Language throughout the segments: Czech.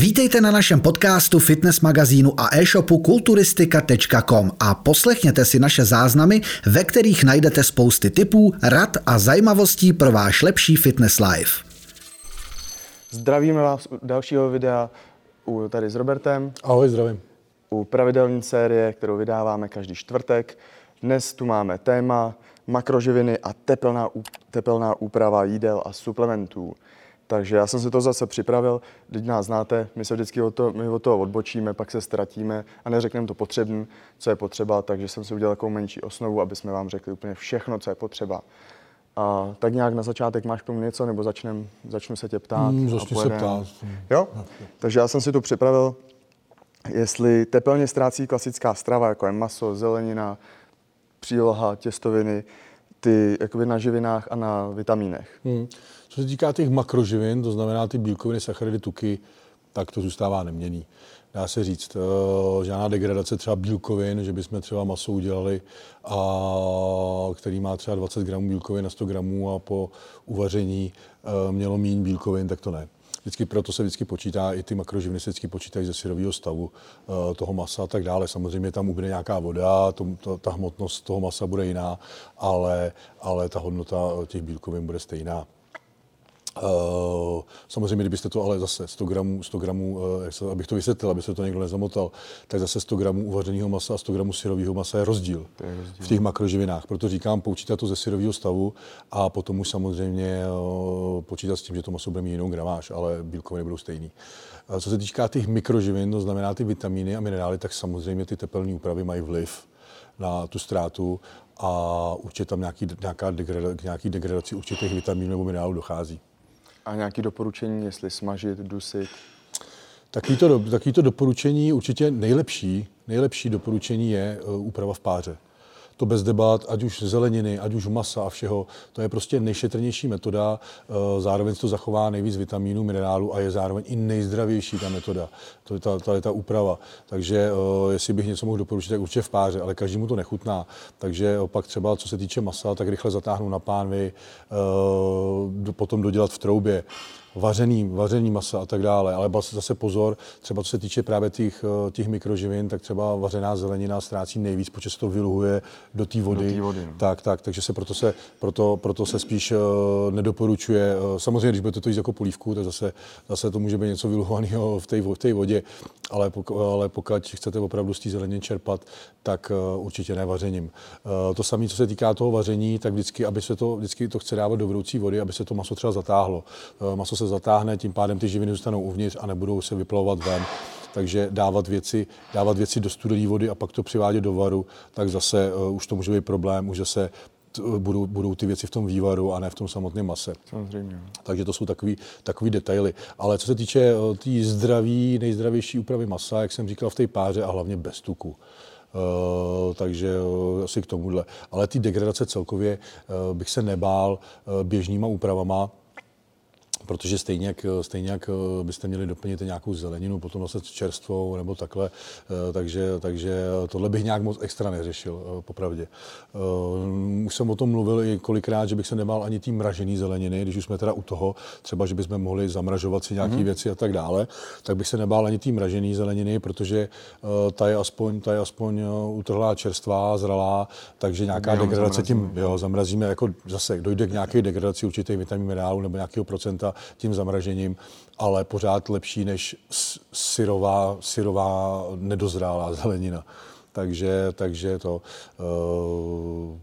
Vítejte na našem podcastu, fitness magazínu a e-shopu kulturistika.com a poslechněte si naše záznamy, ve kterých najdete spousty tipů, rad a zajímavostí pro váš lepší fitness life. Zdravíme vás u dalšího videa u, tady s Robertem. Ahoj, zdravím. U pravidelní série, kterou vydáváme každý čtvrtek. Dnes tu máme téma makroživiny a tepelná, tepelná úprava jídel a suplementů. Takže já jsem si to zase připravil, teď nás znáte, my se vždycky od toho, my od toho odbočíme, pak se ztratíme a neřekneme to potřebné, co je potřeba, takže jsem si udělal takovou menší osnovu, aby jsme vám řekli úplně všechno, co je potřeba. A tak nějak na začátek máš k tomu něco, nebo začnem, začnu se tě ptát? Hmm, začni se ptát. Jo? Takže já jsem si to připravil, jestli tepelně ztrácí klasická strava, jako je maso, zelenina, příloha, těstoviny, ty jakoby na živinách a na vitamínech. Hmm. Co se týká těch makroživin, to znamená ty bílkoviny, sacharidy, tuky, tak to zůstává neměný. Dá se říct, uh, žádná degradace třeba bílkovin, že bychom třeba maso udělali, a, který má třeba 20 gramů bílkovin na 100 gramů a po uvaření uh, mělo méně bílkovin, tak to ne. Vždycky proto se vždycky počítá, i ty vždycky počítají ze syrového stavu uh, toho masa a tak dále. Samozřejmě tam ubyde nějaká voda, to, to, ta hmotnost toho masa bude jiná, ale, ale ta hodnota těch bílkovin bude stejná. Uh, samozřejmě, kdybyste to ale zase 100 gramů, 100 gramů uh, abych to vysvětlil, aby se to někdo nezamotal, tak zase 100 gramů uvařeného masa a 100 gramů syrového masa je rozdíl, je rozdíl v těch makroživinách. Proto říkám, počítat to ze syrového stavu a potom už samozřejmě uh, počítat s tím, že to maso bude mít jinou gramáž, ale bílkoviny budou stejný. Co se týká těch mikroživin, to znamená ty vitamíny a minerály, tak samozřejmě ty tepelné úpravy mají vliv na tu ztrátu a určitě tam nějaký, nějaká degradace, nějaký degradaci určitých vitamínů nebo minerálů dochází. A nějaké doporučení, jestli smažit, dusit? Taký to, taký to doporučení určitě nejlepší, nejlepší doporučení je uh, úprava v páře to bez debat, ať už zeleniny, ať už masa a všeho. To je prostě nejšetrnější metoda, eh, zároveň to zachová nejvíc vitamínů, minerálů a je zároveň i nejzdravější ta metoda. To je ta, ta, je ta úprava. Takže eh, jestli bych něco mohl doporučit, tak určitě v páře, ale každému to nechutná. Takže opak třeba, co se týče masa, tak rychle zatáhnout na pánvi, eh, potom dodělat v troubě vařený, vařený masa a tak dále. Ale zase pozor, třeba co se týče právě těch, eh, těch mikroživin, tak třeba vařená zelenina ztrácí nejvíc, protože se to vyluhuje do té vody. Do vody no. Tak, tak, takže se proto se, proto, proto se spíš uh, nedoporučuje. Uh, samozřejmě, když budete to jíst jako polívku, tak zase, zase to může být něco vyluhovaného v té v té vodě, ale, pok, ale pokud chcete opravdu z té zeleně čerpat, tak uh, určitě ne vařením. Uh, to samé, co se týká toho vaření, tak vždycky, aby se to, vždycky to chce dávat do vroucí vody, aby se to maso třeba zatáhlo. Uh, maso se zatáhne, tím pádem ty živiny zůstanou uvnitř a nebudou se vyplavovat ven. Takže dávat věci, dávat věci do studené vody a pak to přivádět do varu, tak zase uh, už to může být problém, už zase budou, budou ty věci v tom vývaru a ne v tom samotném mase. Samozřejmě. Takže to jsou takový, takový detaily. Ale co se týče té tý zdraví, nejzdravější úpravy masa, jak jsem říkal, v té páře a hlavně bez tuku. Uh, takže uh, asi k tomuhle. Ale ty degradace celkově uh, bych se nebál běžnýma úpravama, protože stejně jak, stejně jak eh, byste měli doplnit nějakou zeleninu, potom zase čerstvou nebo takhle, eh, takže, takže tohle bych nějak moc extra neřešil, eh, popravdě. Už jsem o tom mluvil i kolikrát, že bych se nemal ani tým mražený zeleniny, když už jsme teda u toho, třeba, že bychom mohli zamražovat si nějaké mm-hmm. věci a tak dále, tak bych se nebál ani tým mražený zeleniny, protože ta je aspoň, ta je aspoň utrhlá čerstvá, zralá, takže nějaká degradace tím jo, zamrazíme, jako zase dojde k nějaké degradaci určitých vitaminů, minerálů nebo nějakého procenta tím zamražením, ale pořád lepší než syrová, syrová nedozrálá zelenina. Takže, takže to, uh,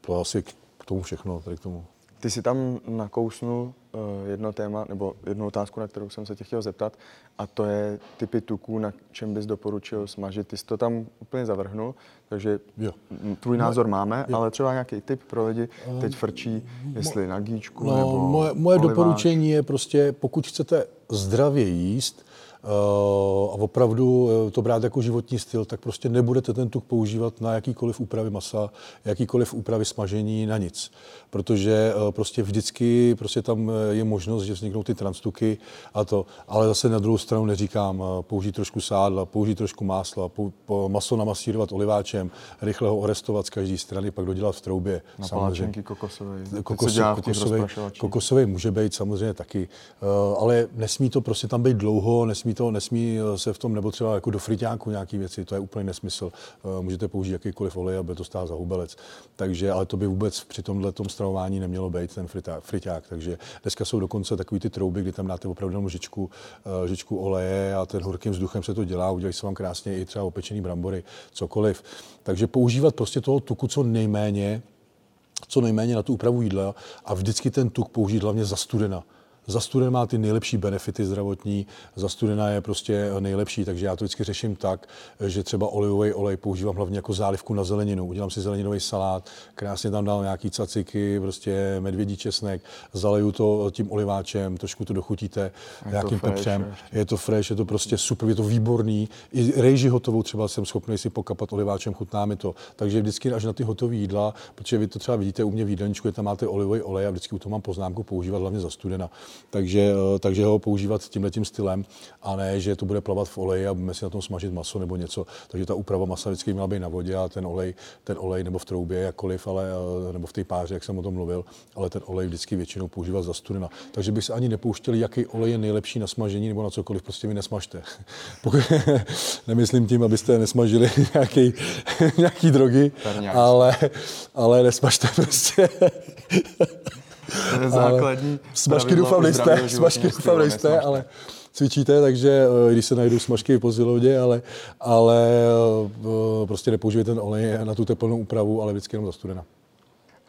to asi k tomu všechno, tady k tomu. Ty si tam nakousnul uh, jedno téma, nebo jednu otázku, na kterou jsem se tě chtěl zeptat, a to je typy tuků, na čem bys doporučil smažit. Ty jsi to tam úplně zavrhnul, takže jo. tvůj názor máme, jo. ale třeba nějaký tip pro lidi teď frčí, jestli na gíčku no, nebo Moje, moje doporučení je prostě, pokud chcete zdravě jíst, Eh, a opravdu eh, to brát jako životní styl, tak prostě nebudete ten tuk používat na jakýkoliv úpravy masa, jakýkoliv úpravy smažení, na nic. Protože eh, prostě vždycky prostě tam je možnost, že vzniknou ty transtuky a to. Ale zase na druhou stranu neříkám použít trošku sádla, použít trošku másla, pou, maso namasírovat oliváčem, rychle ho orestovat z každé strany, pak dodělat v troubě. Na samozřejmě. kokosové. Kokos, kokosový, kokosový může být samozřejmě taky, ale nesmí to prostě tam být dlouho, nesmí nesmí, to, nesmí se v tom, nebo třeba jako do friťáku nějaký věci, to je úplně nesmysl. Můžete použít jakýkoliv olej, aby to stál za hubelec. Takže, ale to by vůbec při tomhle tom stravování nemělo být ten friťák. Takže dneska jsou dokonce takový ty trouby, kdy tam dáte opravdu jenom lžičku, lžičku oleje a ten horkým vzduchem se to dělá, udělají se vám krásně i třeba opečený brambory, cokoliv. Takže používat prostě toho tuku co nejméně, co nejméně na tu úpravu jídla a vždycky ten tuk použít hlavně za studena. Za studená má ty nejlepší benefity zdravotní, za studená je prostě nejlepší, takže já to vždycky řeším tak, že třeba olivový olej používám hlavně jako zálivku na zeleninu. Udělám si zeleninový salát, krásně tam dám nějaký caciky, prostě medvědí česnek, zaleju to tím oliváčem, trošku to dochutíte nějakým pepřem. Je to fresh, je to prostě super, je to výborný. I rejži hotovou třeba jsem schopný si pokapat oliváčem, chutná mi to. Takže vždycky až na ty hotové jídla, protože vy to třeba vidíte u mě v jídelníčku, tam máte olivový olej a vždycky u toho mám poznámku používat hlavně za studena takže, eh, takže ho používat tímhle tím stylem a ne, že to bude plavat v oleji a budeme si na tom smažit maso nebo něco. Takže ta úprava masa vždycky měla být na vodě a ten olej, ten olej nebo v troubě, jakkoliv, ale, eh, nebo v té páře, jak jsem o tom mluvil, ale ten olej vždycky většinou používat za studena. Takže bych se ani nepouštěl, jaký olej je nejlepší na smažení nebo na cokoliv, prostě vy nesmažte. Pokud, nemyslím tím, abyste nesmažili nějaký, nějaký drogy, ale, ale nesmažte prostě. To je základní. Smažky doufám nejste, smažky doufám nejste, ale cvičíte, takže eh, když se najdou smažky po zilovdě, ale, ale eh, prostě nepoužijte ten olej na tu teplnou úpravu, ale vždycky jenom za studena.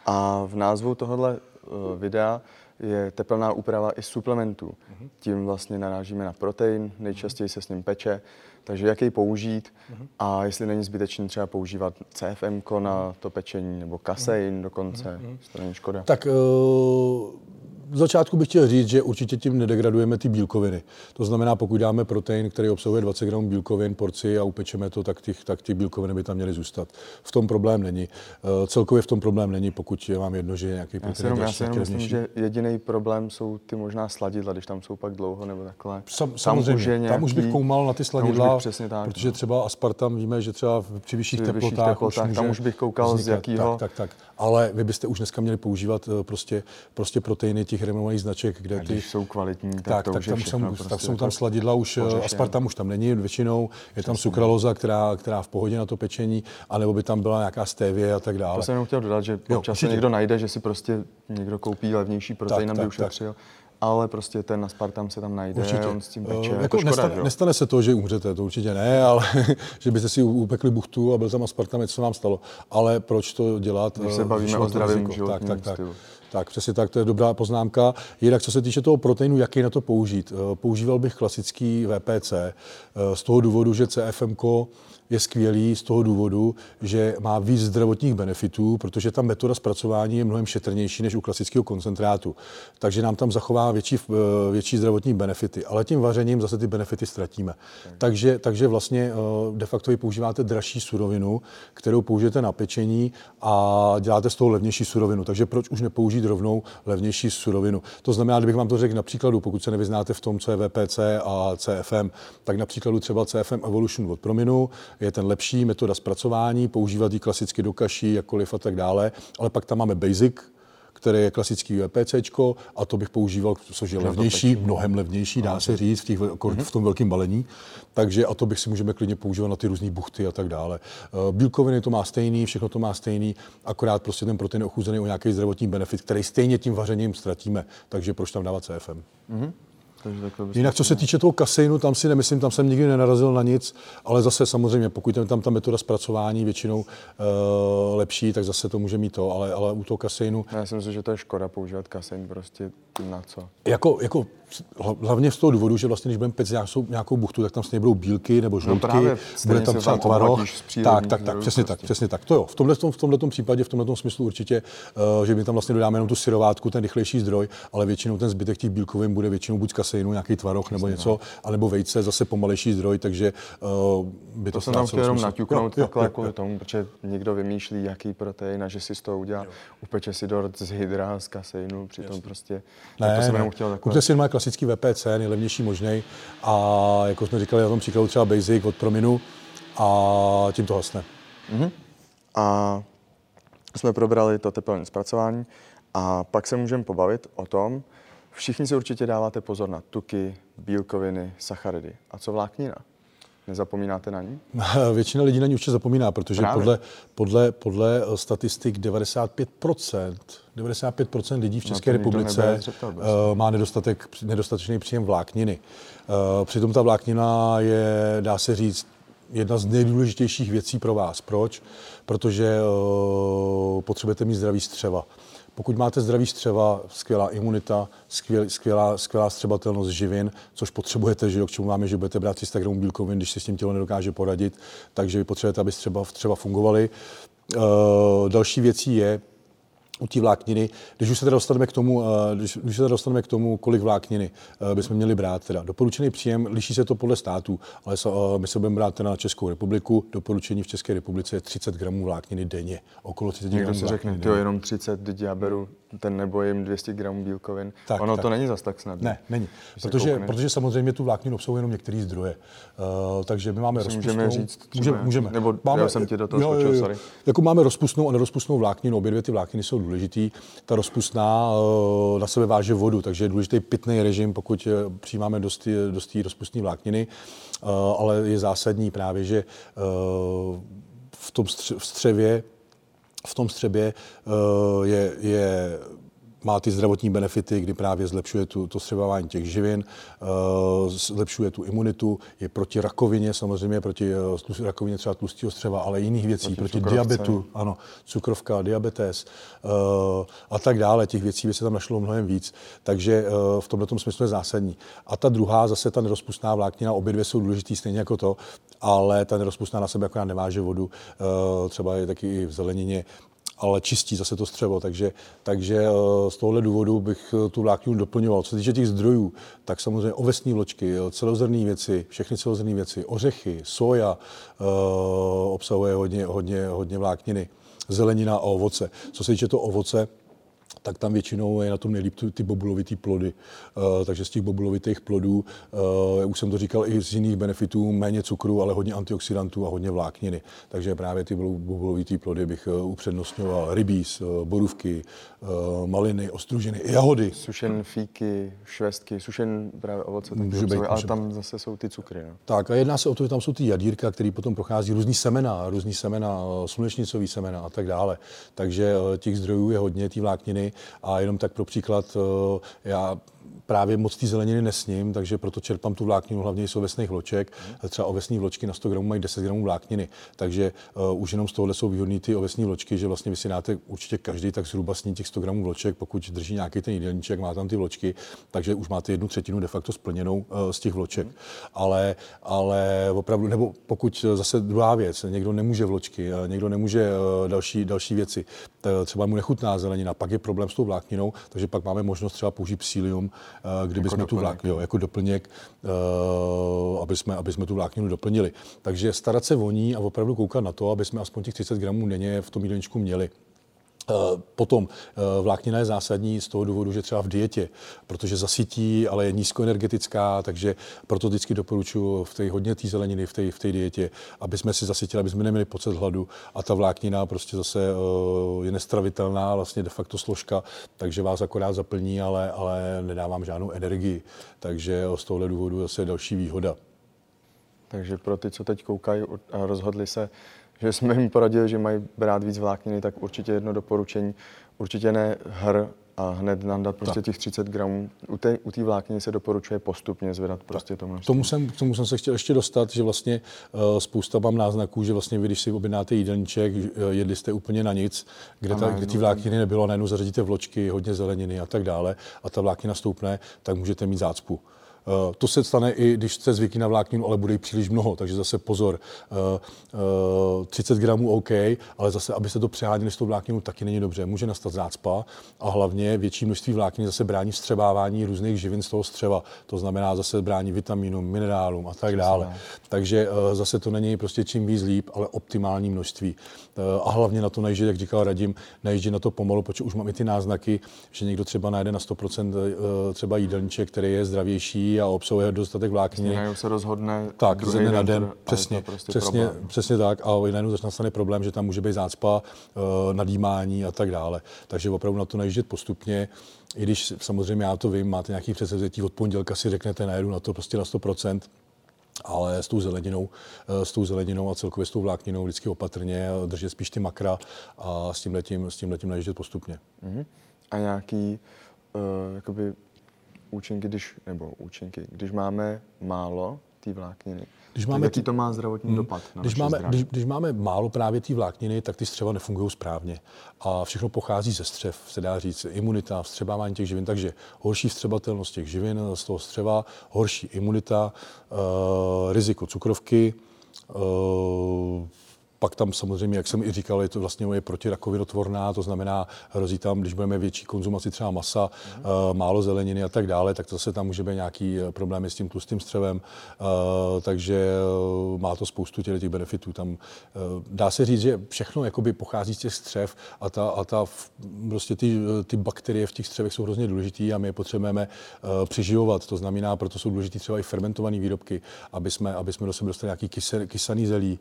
A v názvu tohohle eh, videa je teplná úprava i suplementů. Mm-hmm. Tím vlastně narážíme na protein, nejčastěji se s ním peče, takže jak jej použít mm-hmm. a jestli není zbytečné třeba používat CFM na to pečení nebo kasein dokonce, mm-hmm. to není škoda. Tak uh v začátku bych chtěl říct, že určitě tím nedegradujeme ty bílkoviny. To znamená, pokud dáme protein, který obsahuje 20 gramů bílkovin porci a upečeme to, tak, těch, tak ty bílkoviny by tam měly zůstat. V tom problém není. Uh, celkově v tom problém není, pokud je vám jedno, že je nějaký protein. Já si jenom, já si jenom myslím, že jediný problém jsou ty možná sladidla, když tam jsou pak dlouho nebo takhle. Sam, tam samozřejmě, už nějaký, tam už bych koumal na ty sladidla, přesně tak, protože no. třeba aspartam víme, že třeba při vyšších teplotách, teplotách už tam už bych koukal vznikat, z jakého. Tak, tak, tak. Ale vy byste už dneska měli používat eh, prostě, prostě proteiny těch renomovaných značek, kde ty... jsou kvalitní, tak, tak, to tak už tam, jsou, prostě tak jsou tam sladidla už, pořešen. Eh, aspartam už tam není většinou, je tam sukraloza, která, která v pohodě na to pečení, anebo by tam byla nějaká stevie a tak dále. To jsem jenom chtěl dodat, že jo, občas se někdo najde, že si prostě někdo koupí levnější protein, aby ušetřil. Tak ale prostě ten aspartam se tam najde, určitě. on s tím peče. Uh, jako, škoda, nestane, nestane se to, že umřete, to určitě ne, ale že byste si upekli buchtu a byl tam aspartam, co vám stalo. Ale proč to dělat? Když se eh, bavíme o zdravém životním tak, tak, tak. Tak přesně tak, to je dobrá poznámka. Jinak, co se týče toho proteinu, jaký na to použít? Eh, používal bych klasický VPC z toho důvodu, že CFM je skvělý z toho důvodu, že má víc zdravotních benefitů, protože ta metoda zpracování je mnohem šetrnější než u klasického koncentrátu. Takže nám tam zachová větší, eh, větší zdravotní benefity. Ale tím vařením zase ty benefity ztratíme. Takže, takže vlastně eh, de facto vy používáte dražší surovinu, kterou použijete na pečení a děláte z toho levnější surovinu. Takže proč už nepoužít rovnou levnější surovinu? To znamená, kdybych vám to řekl na příkladu, pokud se nevyznáte v tom, co je VPC a CFM, tak na příkladu třeba CFM Evolution od Prominu je ten lepší metoda zpracování, používat ji klasicky do kaší, jakkoliv a tak dále, ale pak tam máme Basic, které je klasický VPC, a to bych používal, což je levnější, mnohem levnější, dá se říct, v, těch, v tom velkém balení. Takže a to bych si můžeme klidně používat na ty různé buchty a tak dále. Eh, bílkoviny to má stejný, všechno to má stejný, akorát prostě ten protein je ochuzený o nějaký zdravotní benefit, který stejně tím vařením ztratíme. Takže proč tam dávat CFM? Mm-hmm. Takže Jinak, co se týče toho kaseinu, tam si nemyslím, tam jsem nikdy nenarazil na nic, ale zase samozřejmě, pokud je tam ta metoda zpracování většinou uh, lepší, tak zase to může mít to, ale, ale u toho kaseinu... Já si myslím, že to je škoda používat kasein prostě na co. Jako, jako hlavně z toho důvodu, že vlastně, když budeme pec nějakou, nějakou buchtu, tak tam s budou bílky nebo no žloutky, no bude tam třeba tvaroh. Tak, tak, tak, přesně prostě. tak, přesně tak. To jo, v tomhle, v tomhle případě, v tomhle smyslu určitě, uh, že my tam vlastně dodáme jenom tu syrovátku, ten rychlejší zdroj, ale většinou ten zbytek těch bílkovin bude většinou buď z kaseinu, nějaký tvaroh nebo něco, anebo vejce, zase pomalejší zdroj, takže uh, by to, to jsem tam chtěl jenom naťuknout takhle kvůli tomu, protože někdo vymýšlí, jaký protein a že si z toho udělá, upeče si dort z hydra, z kaseinu, přitom prostě, ne, to jsem jenom chtěl takhle. Klasický VPC, nejlevnější možný. A jako jsme říkali na tom příkladu třeba Basic od Prominu a tím to hasne. Mm-hmm. A jsme probrali to teplné zpracování a pak se můžeme pobavit o tom, všichni si určitě dáváte pozor na tuky, bílkoviny, sacharidy. A co vláknina? Nezapomínáte na ní? Většina lidí na ní určitě zapomíná, protože podle, podle, podle statistik 95%, 95% lidí v České no, republice uh, má nedostatek, nedostatečný příjem vlákniny. Uh, přitom ta vláknina je, dá se říct, jedna z nejdůležitějších věcí pro vás. Proč? Protože uh, potřebujete mít zdravý střeva. Pokud máte zdravý střeva, skvělá imunita, skvěl, skvělá, skvělá střebatelnost živin, což potřebujete, že jo, k čemu máme, že budete brát 300 gramů bílkovin, když si s tím tělo nedokáže poradit, takže vy potřebujete, aby střeba, střeba fungovaly. Uh, další věcí je, u té vlákniny. Když už se teda dostaneme k tomu, eh, když, když se teda dostaneme k tomu, kolik vlákniny eh, bychom měli brát, teda doporučený příjem, liší se to podle států, ale eh, my se budeme brát na Českou republiku. Doporučení v České republice je 30 gramů vlákniny denně. Okolo 30 gramů si řekne, to jenom 30, teď já beru ten nebo jim 200 gramů bílkovin. Tak, ono tak. to není zas tak snadné. Ne, není. Protože, protože samozřejmě tu vlákninu obsahuje jenom některý zdroje. Uh, takže my máme rozpustnou... Můžeme říct, můžeme, můžeme. Nebo máme, já jsem ti do toho jo, skočil, jo, jo. sorry. Jako máme rozpustnou a nerozpustnou vlákninu, obě dvě ty vlákniny jsou důležitý. Ta rozpustná uh, na sebe váže vodu, takže je důležitý pitný režim, pokud uh, přijímáme dost, dost rozpustné vlákniny, uh, ale je zásadní právě, že v tom střevě v tom střebě je, je má ty zdravotní benefity, kdy právě zlepšuje tu, to střebávání těch živin, uh, zlepšuje tu imunitu, je proti rakovině, samozřejmě proti uh, rakovině třeba tlustého střeva, ale jiných věcí, proti, proti diabetu, ano, cukrovka, diabetes uh, a tak dále. Těch věcí by se tam našlo mnohem víc, takže v tomto smyslu je zásadní. A ta druhá, zase ta nerozpustná vláknina, obě dvě jsou důležitý stejně jako to, ale ta nerozpustná na sebe akorát neváže vodu, třeba je taky i v zelenině, ale čistí zase to střevo. Takže, takže eh, z tohohle důvodu bych eh, tu vlákninu doplňoval. Co se týče těch zdrojů, tak samozřejmě ovesní vločky, eh, celozrnné věci, všechny celozrnné věci, ořechy, soja obsahuje hodně, hodně, hodně vlákniny, zelenina a ovoce. Co se týče to ovoce, tak tam většinou je na tom nejlíp ty bobulovitý plody. Uh, takže z těch bobulovitých plodů, uh, už jsem to říkal i z jiných benefitů, méně cukru, ale hodně antioxidantů a hodně vlákniny. Takže právě ty bobulovitý plody bych uh, upřednostňoval rybíz, borůvky, maliny, ostružiny, jahody. Sušen fíky, švestky, sušen právě ovoce, může být, ale tam zase jsou ty cukry. No. Tak a jedná se o to, že tam jsou ty jadírka, které potom prochází různý semena, různý semena, slunečnicový semena a tak dále. Takže těch zdrojů je hodně, ty vlákniny a jenom tak pro příklad, eh, já právě moc té zeleniny nesním, takže proto čerpám tu vlákninu hlavně z ovesných vloček. Třeba ovesní vločky na 100 gramů mají 10 gramů vlákniny, takže uh, už jenom z tohohle jsou výhodné ty ovesní vločky, že vlastně vy si dáte určitě každý tak zhruba sní těch 100 gramů vloček, pokud drží nějaký ten jídelníček, má tam ty vločky, takže už máte jednu třetinu de facto splněnou uh, z těch vloček. Hmm. Ale, ale opravdu, nebo pokud zase druhá věc, někdo nemůže vločky, někdo nemůže uh, další, další věci, třeba mu nechutná zelenina, pak je problém s tou vlákninou, takže pak máme možnost třeba použít psílium, Eh, kdyby jako jsme tu vlákninu, jo, jako doplněk, uh, aby, jsme, aby jsme tu vlákninu doplnili. Takže starat se o ní a opravdu koukat na to, aby jsme aspoň těch 30 gramů denně v tom jídelníčku měli. Eh, potom vláknina je zásadní z toho důvodu, že třeba v dietě, protože zasytí, ale je nízkoenergetická, takže proto vždycky doporučuji v té hodně té zeleniny, v té v dietě, aby jsme si zasytili, aby jsme neměli pocit hladu a ta vláknina prostě zase je nestravitelná, vlastně de facto složka, takže vás akorát zaplní, ale, ale nedá vám žádnou energii. Takže z tohohle důvodu zase další výhoda. Takže pro ty, co teď koukají a rozhodli se, že jsme jim poradili, že mají brát víc vlákniny, tak určitě jedno doporučení. Určitě ne hr a hned nandat prostě tak. těch 30 gramů. U té, u té vlákniny se doporučuje postupně zvedat prostě to množství. Tomu jsem, tomu jsem se chtěl ještě dostat, že vlastně uh, spousta mám náznaků, že vlastně vy, když si objednáte jídelníček, uh, jedli jste úplně na nic, kde, ta, kde ty vlákniny nebylo, najednou zařadíte vločky, hodně zeleniny a tak dále a ta vláknina stoupne, tak můžete mít zácpu. Eh, to se stane i, když jste zvyklí na vlákninu, ale bude jí příliš mnoho, takže zase pozor. 30 eh, eh, gramů OK, ale zase, aby se to přeháněli s tou vlákninou, taky není dobře. Může nastat zácpa a hlavně větší množství vlákniny zase brání vstřebávání různých živin z toho střeva. To znamená zase brání vitaminům, minerálům a tak dále. Takže zase to není prostě čím víc líp, ale optimální množství. A hlavně na to najíždět, jak říkal Radim, najíždět na to pomalu, protože už mám i ty náznaky, že někdo třeba najde na 100% třeba jídelníček, který je zdravější, a obsahuje dostatek vlákniny. Najednou se rozhodne tak, ze dne na den, přesně, prostě přesně, problém. přesně tak. A najednou začne nastane problém, že tam může být zácpa, eh, nadýmání a tak dále. Takže opravdu na to najíždět postupně. I když samozřejmě já to vím, máte nějaký předsevzetí od pondělka si řeknete, najedu na to prostě na 100%, ale s tou zeleninou, eh, s tou zeleninou a celkově s tou vlákninou vždycky opatrně držet spíš ty makra a s tím letím, s tím letím najíždět postupně. Mhm. A nějaký uh, jakoby účinky, když, nebo účinky, když máme málo té vlákniny, Když máme jaký to má zdravotní dopad na Když máme, zdraví? když, když máme málo právě té vlákniny, tak ty střeva nefungují správně. A všechno pochází ze střev, se dá říct, imunita, vstřebávání těch živin. Takže horší vstřebatelnost těch živin z toho střeva, horší imunita, uh, riziko cukrovky, uh, pak tam samozřejmě, jak jsem i říkal, je to vlastně je protirakovinotvorná, to znamená, hrozí tam, když budeme větší konzumaci třeba masa, mm. uh, málo zeleniny a tak dále, tak zase tam může být nějaký eh, problémy s tím tlustým střevem, uh, takže má to spoustu těch, těch benefitů. Tam uh, dá se říct, že všechno jakoby pochází z těch střev a, ta, a ta, prostě ty, ty bakterie v těch střevech jsou hrozně důležitý a my je potřebujeme přeživovat. To znamená, proto jsou důležitý třeba i fermentované výrobky, aby jsme, aby jsme do sebe dostali nějaký kysaný zelí,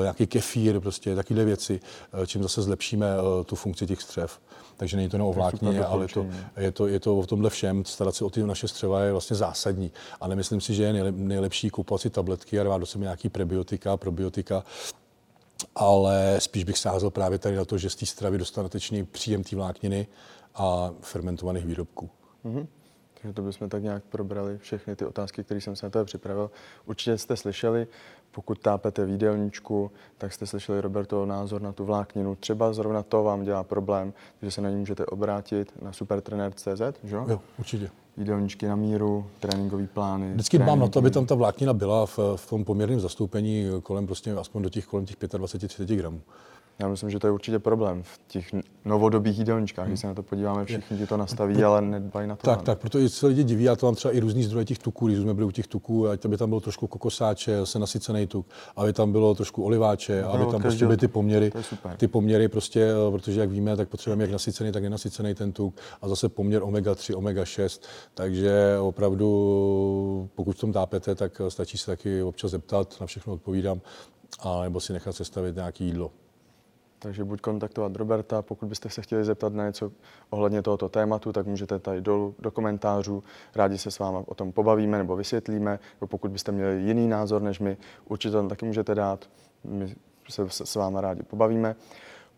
nějaký kefír, prostě takovéhle věci, eh, čím zase zlepšíme eh, tu funkci těch střev. Takže není to jenom o To je super vláknině, ale je to, je, to, je to o tomhle všem. Starat se o ty naše střeva je vlastně zásadní. A nemyslím si, že je nejlep, nejlepší kupovat si tabletky a dát do sebe nějaký prebiotika, probiotika, ale spíš bych sázel právě tady na to, že z té stravy dostatečný příjem té vlákniny a fermentovaných výrobků. Mhm. Takže to bychom tak nějak probrali všechny ty otázky, které jsem se na to připravil. Určitě jste slyšeli, pokud tápete v jídelníčku, tak jste slyšeli Robertov názor na tu vlákninu. Třeba zrovna to vám dělá problém, že se na ní můžete obrátit na supertrenér.cz, že jo? Jo, určitě. Jídelníčky na míru, tréninkové plány. Vždycky dbám na to, aby tréninky. tam ta vláknina byla v, v tom poměrném zastoupení kolem prostě aspoň do těch kolem těch 25-30 gramů. Já myslím, že to je určitě problém v těch novodobých jídelníčkách, když se na to podíváme, všichni ti to nastaví, ale nedbají na to. Tak, tak, proto i se lidi diví, já to mám třeba i různý zdroje těch tuků, když jsme byli u těch tuků, ať by tam bylo trošku kokosáče, se nasycený tuk, aby tam bylo trošku oliváče, aby od tam prostě byly ty poměry, ty poměry prostě, eh, protože jak víme, tak potřebujeme jak nasycený, tak nenasycený ten tuk a zase poměr omega 3, omega 6, takže opravdu, pokud v tom tápete, tak stačí se taky občas zeptat, na všechno odpovídám, a nebo si nechat sestavit nějaké jídlo. Takže buď kontaktovat Roberta, pokud byste se chtěli zeptat na něco ohledně tohoto tématu, tak můžete tady dolů do komentářů. Rádi se s váma o tom pobavíme nebo vysvětlíme. Nebo pokud byste měli jiný názor než my, určitě tam taky můžete dát. My se s váma rádi pobavíme.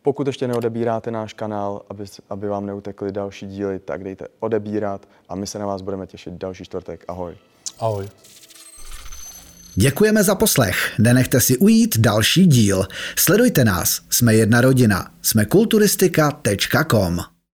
Pokud ještě neodebíráte náš kanál, aby, aby vám neutekly další díly, tak dejte odebírat a my se na vás budeme těšit další čtvrtek. Ahoj. Ahoj. Děkujeme za poslech. Nenechte si ujít další díl. Sledujte nás. Jsme jedna rodina. Jsme kulturistika.com.